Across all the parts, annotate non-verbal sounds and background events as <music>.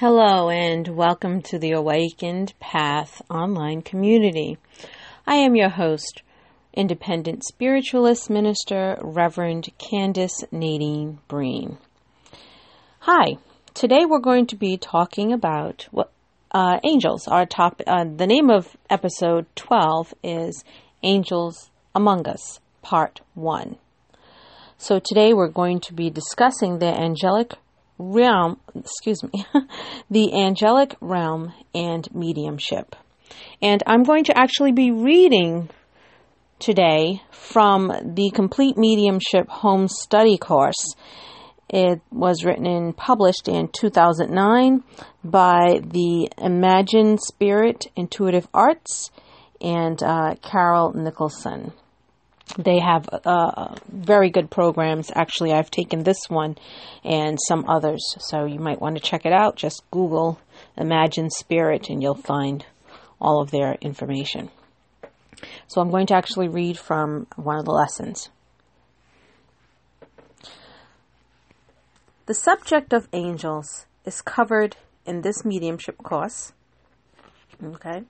Hello and welcome to the Awakened Path online community. I am your host, Independent Spiritualist Minister Reverend Candace Nadine Breen. Hi, today we're going to be talking about what uh, angels. Our top, uh, the name of episode 12 is Angels Among Us, Part 1. So today we're going to be discussing the angelic realm, excuse me, <laughs> the angelic realm and mediumship. And I'm going to actually be reading today from the Complete Mediumship Home Study course. It was written and published in 2009 by the Imagine Spirit Intuitive Arts and uh, Carol Nicholson. They have uh, very good programs. Actually, I've taken this one and some others, so you might want to check it out. Just Google Imagine Spirit and you'll find all of their information. So I'm going to actually read from one of the lessons. The subject of angels is covered in this mediumship course. Okay.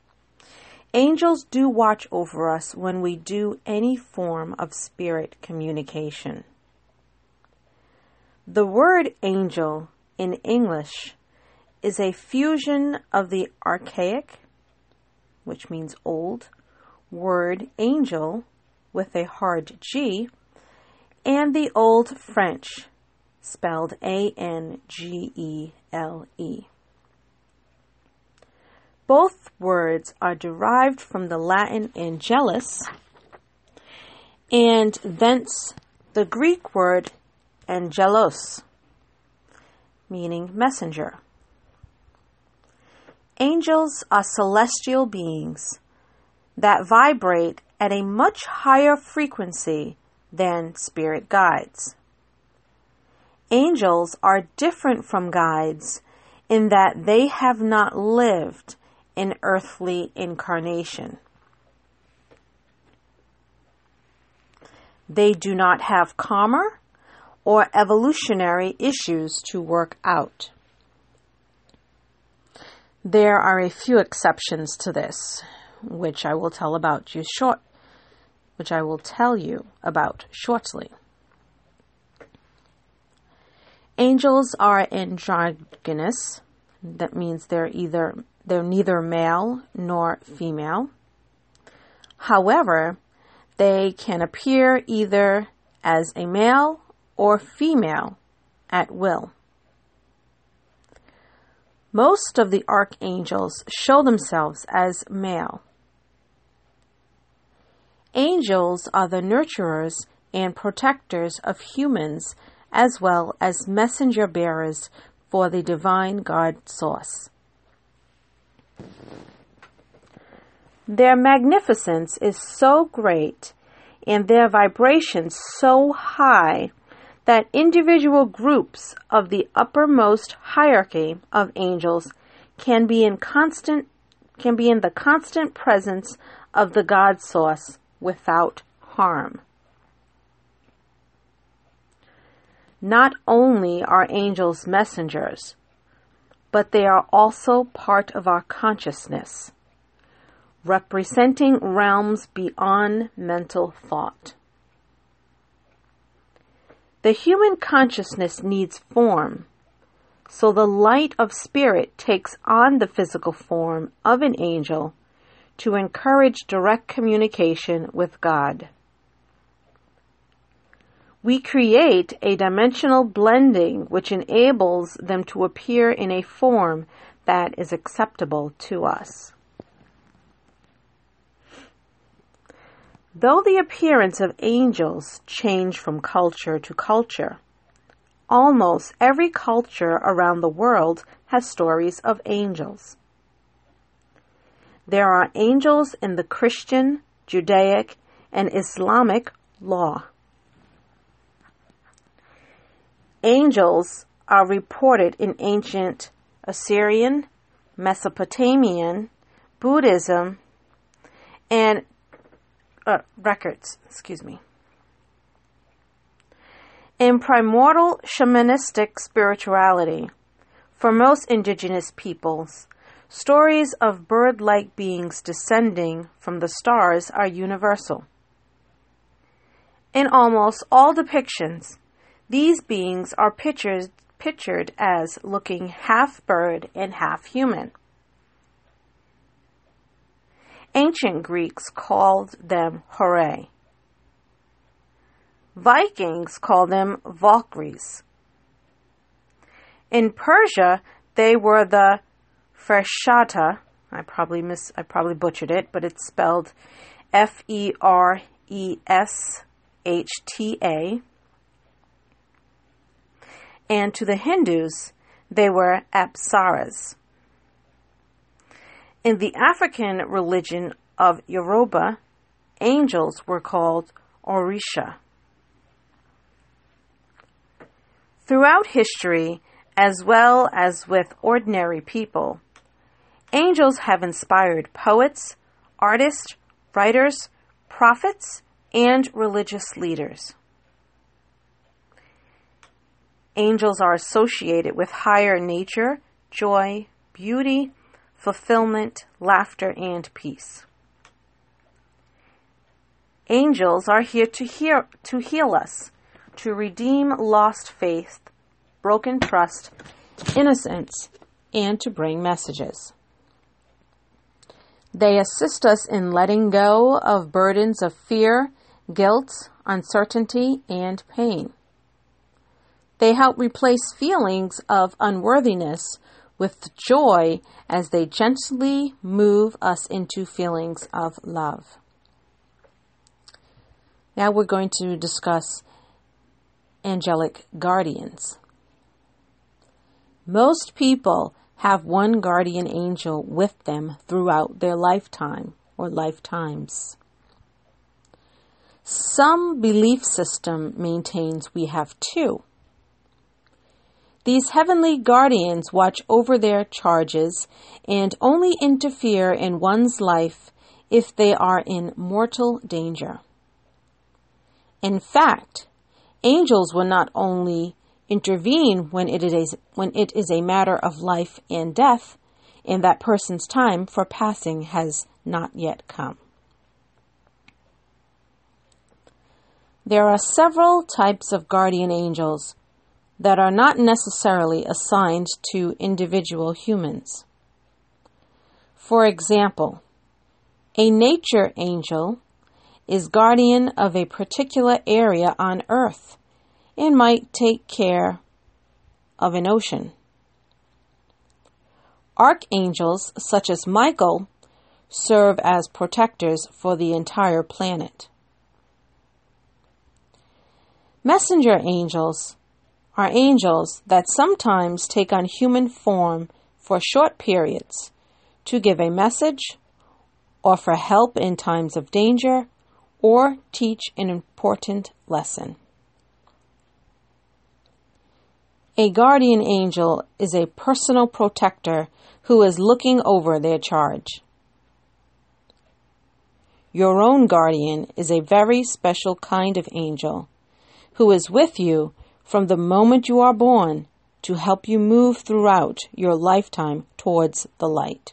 Angels do watch over us when we do any form of spirit communication. The word angel in English is a fusion of the archaic, which means old, word angel with a hard G, and the Old French, spelled A N G E L E. Both words are derived from the Latin angelus and thence the Greek word angelos, meaning messenger. Angels are celestial beings that vibrate at a much higher frequency than spirit guides. Angels are different from guides in that they have not lived in earthly incarnation. They do not have karma or evolutionary issues to work out. There are a few exceptions to this, which I will tell about you short, which I will tell you about shortly. Angels are androgynous. That means they're either they're neither male nor female. However, they can appear either as a male or female at will. Most of the archangels show themselves as male. Angels are the nurturers and protectors of humans as well as messenger bearers for the divine God source. Their magnificence is so great and their vibration so high that individual groups of the uppermost hierarchy of angels can be in constant can be in the constant presence of the God source without harm. Not only are angels messengers, but they are also part of our consciousness, representing realms beyond mental thought. The human consciousness needs form, so the light of spirit takes on the physical form of an angel to encourage direct communication with God we create a dimensional blending which enables them to appear in a form that is acceptable to us. Though the appearance of angels change from culture to culture, almost every culture around the world has stories of angels. There are angels in the Christian, Judaic, and Islamic law. Angels are reported in ancient Assyrian, Mesopotamian, Buddhism, and uh, records, excuse me. In primordial shamanistic spirituality, For most indigenous peoples, stories of bird like beings descending from the stars are universal. In almost all depictions, these beings are pictured, pictured as looking half bird and half human. Ancient Greeks called them Horae. Vikings called them Valkyries. In Persia, they were the Freshata. I probably miss I probably butchered it, but it's spelled F E R E S H T A. And to the Hindus, they were Apsaras. In the African religion of Yoruba, angels were called Orisha. Throughout history, as well as with ordinary people, angels have inspired poets, artists, writers, prophets, and religious leaders. Angels are associated with higher nature, joy, beauty, fulfillment, laughter, and peace. Angels are here to, hear, to heal us, to redeem lost faith, broken trust, innocence, and to bring messages. They assist us in letting go of burdens of fear, guilt, uncertainty, and pain. They help replace feelings of unworthiness with joy as they gently move us into feelings of love. Now we're going to discuss angelic guardians. Most people have one guardian angel with them throughout their lifetime or lifetimes. Some belief system maintains we have two. These heavenly guardians watch over their charges and only interfere in one's life if they are in mortal danger. In fact, angels will not only intervene when it is when it is a matter of life and death, and that person's time for passing has not yet come. There are several types of guardian angels that are not necessarily assigned to individual humans. For example, a nature angel is guardian of a particular area on earth and might take care of an ocean. Archangels, such as Michael, serve as protectors for the entire planet. Messenger angels are angels that sometimes take on human form for short periods to give a message, offer help in times of danger, or teach an important lesson. A guardian angel is a personal protector who is looking over their charge. Your own guardian is a very special kind of angel who is with you from the moment you are born to help you move throughout your lifetime towards the light.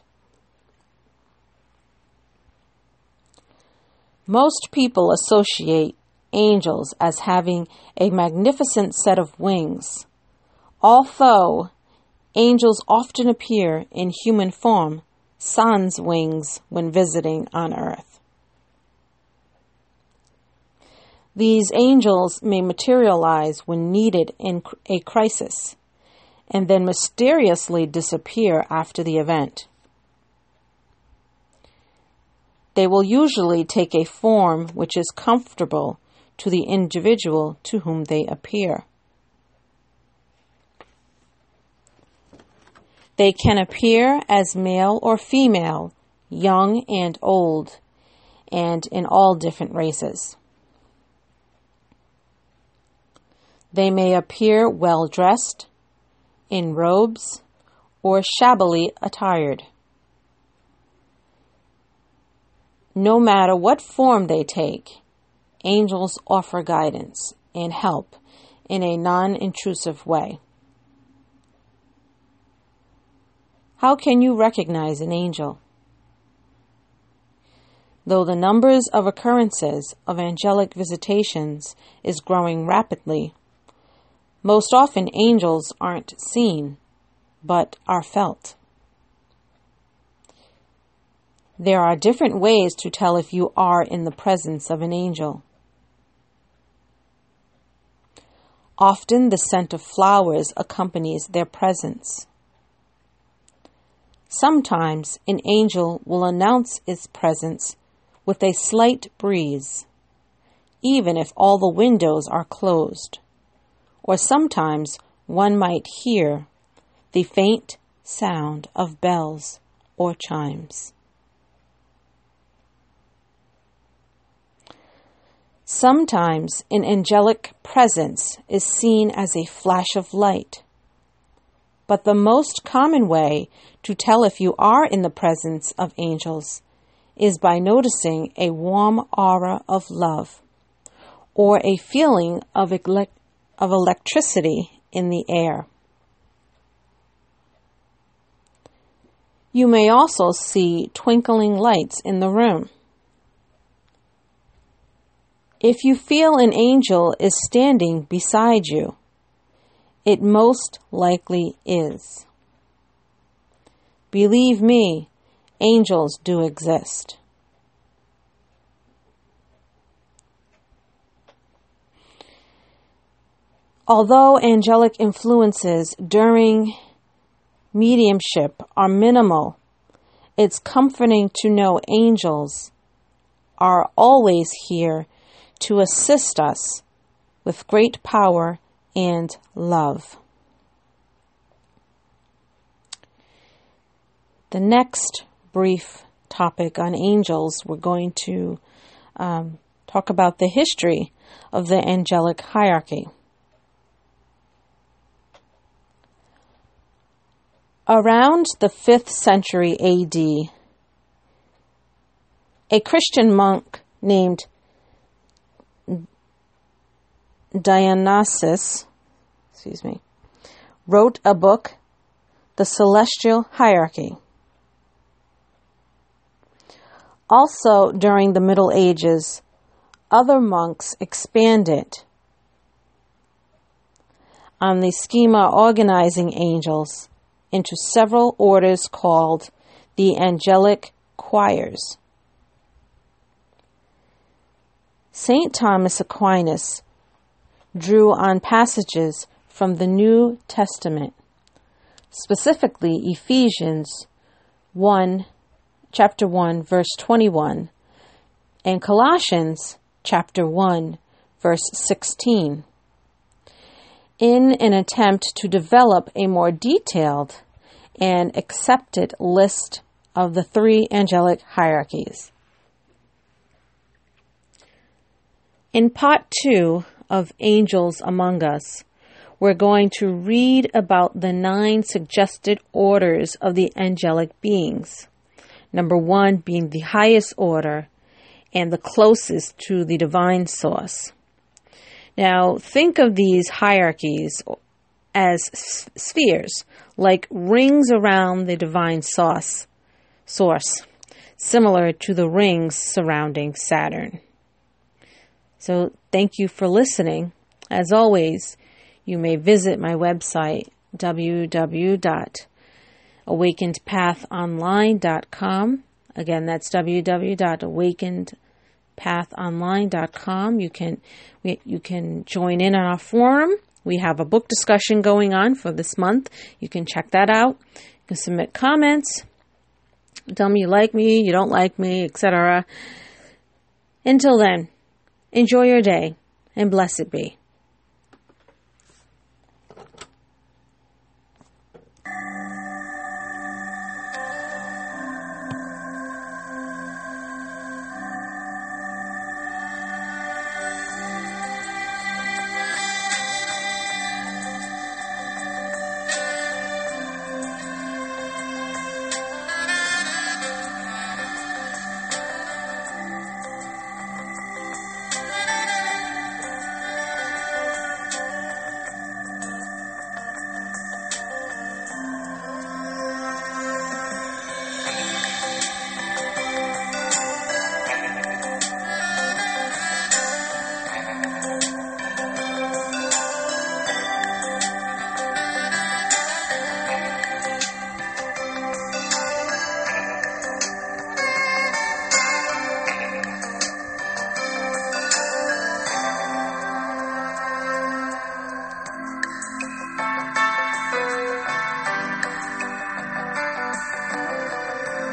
Most people associate angels as having a magnificent set of wings. Although angels often appear in human form, sans wings when visiting on earth. These angels may materialize when needed in a crisis and then mysteriously disappear after the event. They will usually take a form which is comfortable to the individual to whom they appear. They can appear as male or female, young and old, and in all different races. They may appear well dressed, in robes, or shabbily attired. No matter what form they take, angels offer guidance and help in a non intrusive way. How can you recognize an angel? Though the numbers of occurrences of angelic visitations is growing rapidly, most often angels aren't seen, but are felt. There are different ways to tell if you are in the presence of an angel. Often the scent of flowers accompanies their presence. Sometimes an angel will announce its presence with a slight breeze, even if all the windows are closed. Or sometimes one might hear the faint sound of bells or chimes. Sometimes an angelic presence is seen as a flash of light. But the most common way to tell if you are in the presence of angels is by noticing a warm aura of love or a feeling of, of electricity in the air. You may also see twinkling lights in the room. If you feel an angel is standing beside you, it most likely is. Believe me, angels do exist. Although angelic influences during mediumship are minimal, it's comforting to know angels are always here to assist us with great power and love. The next brief topic on angels, we're going to um, talk about the history of the angelic hierarchy. Around the 5th century AD, a Christian monk named Dionysius, excuse me, wrote a book, The Celestial Hierarchy. Also, during the Middle Ages, other monks expanded on the schema organizing angels into several orders called the angelic choirs. St. Thomas Aquinas drew on passages from the New Testament, specifically Ephesians 1, chapter 1, verse 21, and Colossians chapter 1, verse 16, in an attempt to develop a more detailed and accepted list of the three angelic hierarchies. In part two of Angels Among Us, we're going to read about the nine suggested orders of the angelic beings. Number one being the highest order and the closest to the divine source. Now, think of these hierarchies as spheres, like rings around the divine source, source, similar to the rings surrounding Saturn. So, thank you for listening. As always, you may visit my website www.awakenedpathonline.com. Again, that's www.awakenedpathonline.com. You can you can join in on our forum. We have a book discussion going on for this month. You can check that out. You can submit comments. Tell me you like me, you don't like me, etc. Until then, enjoy your day and blessed be.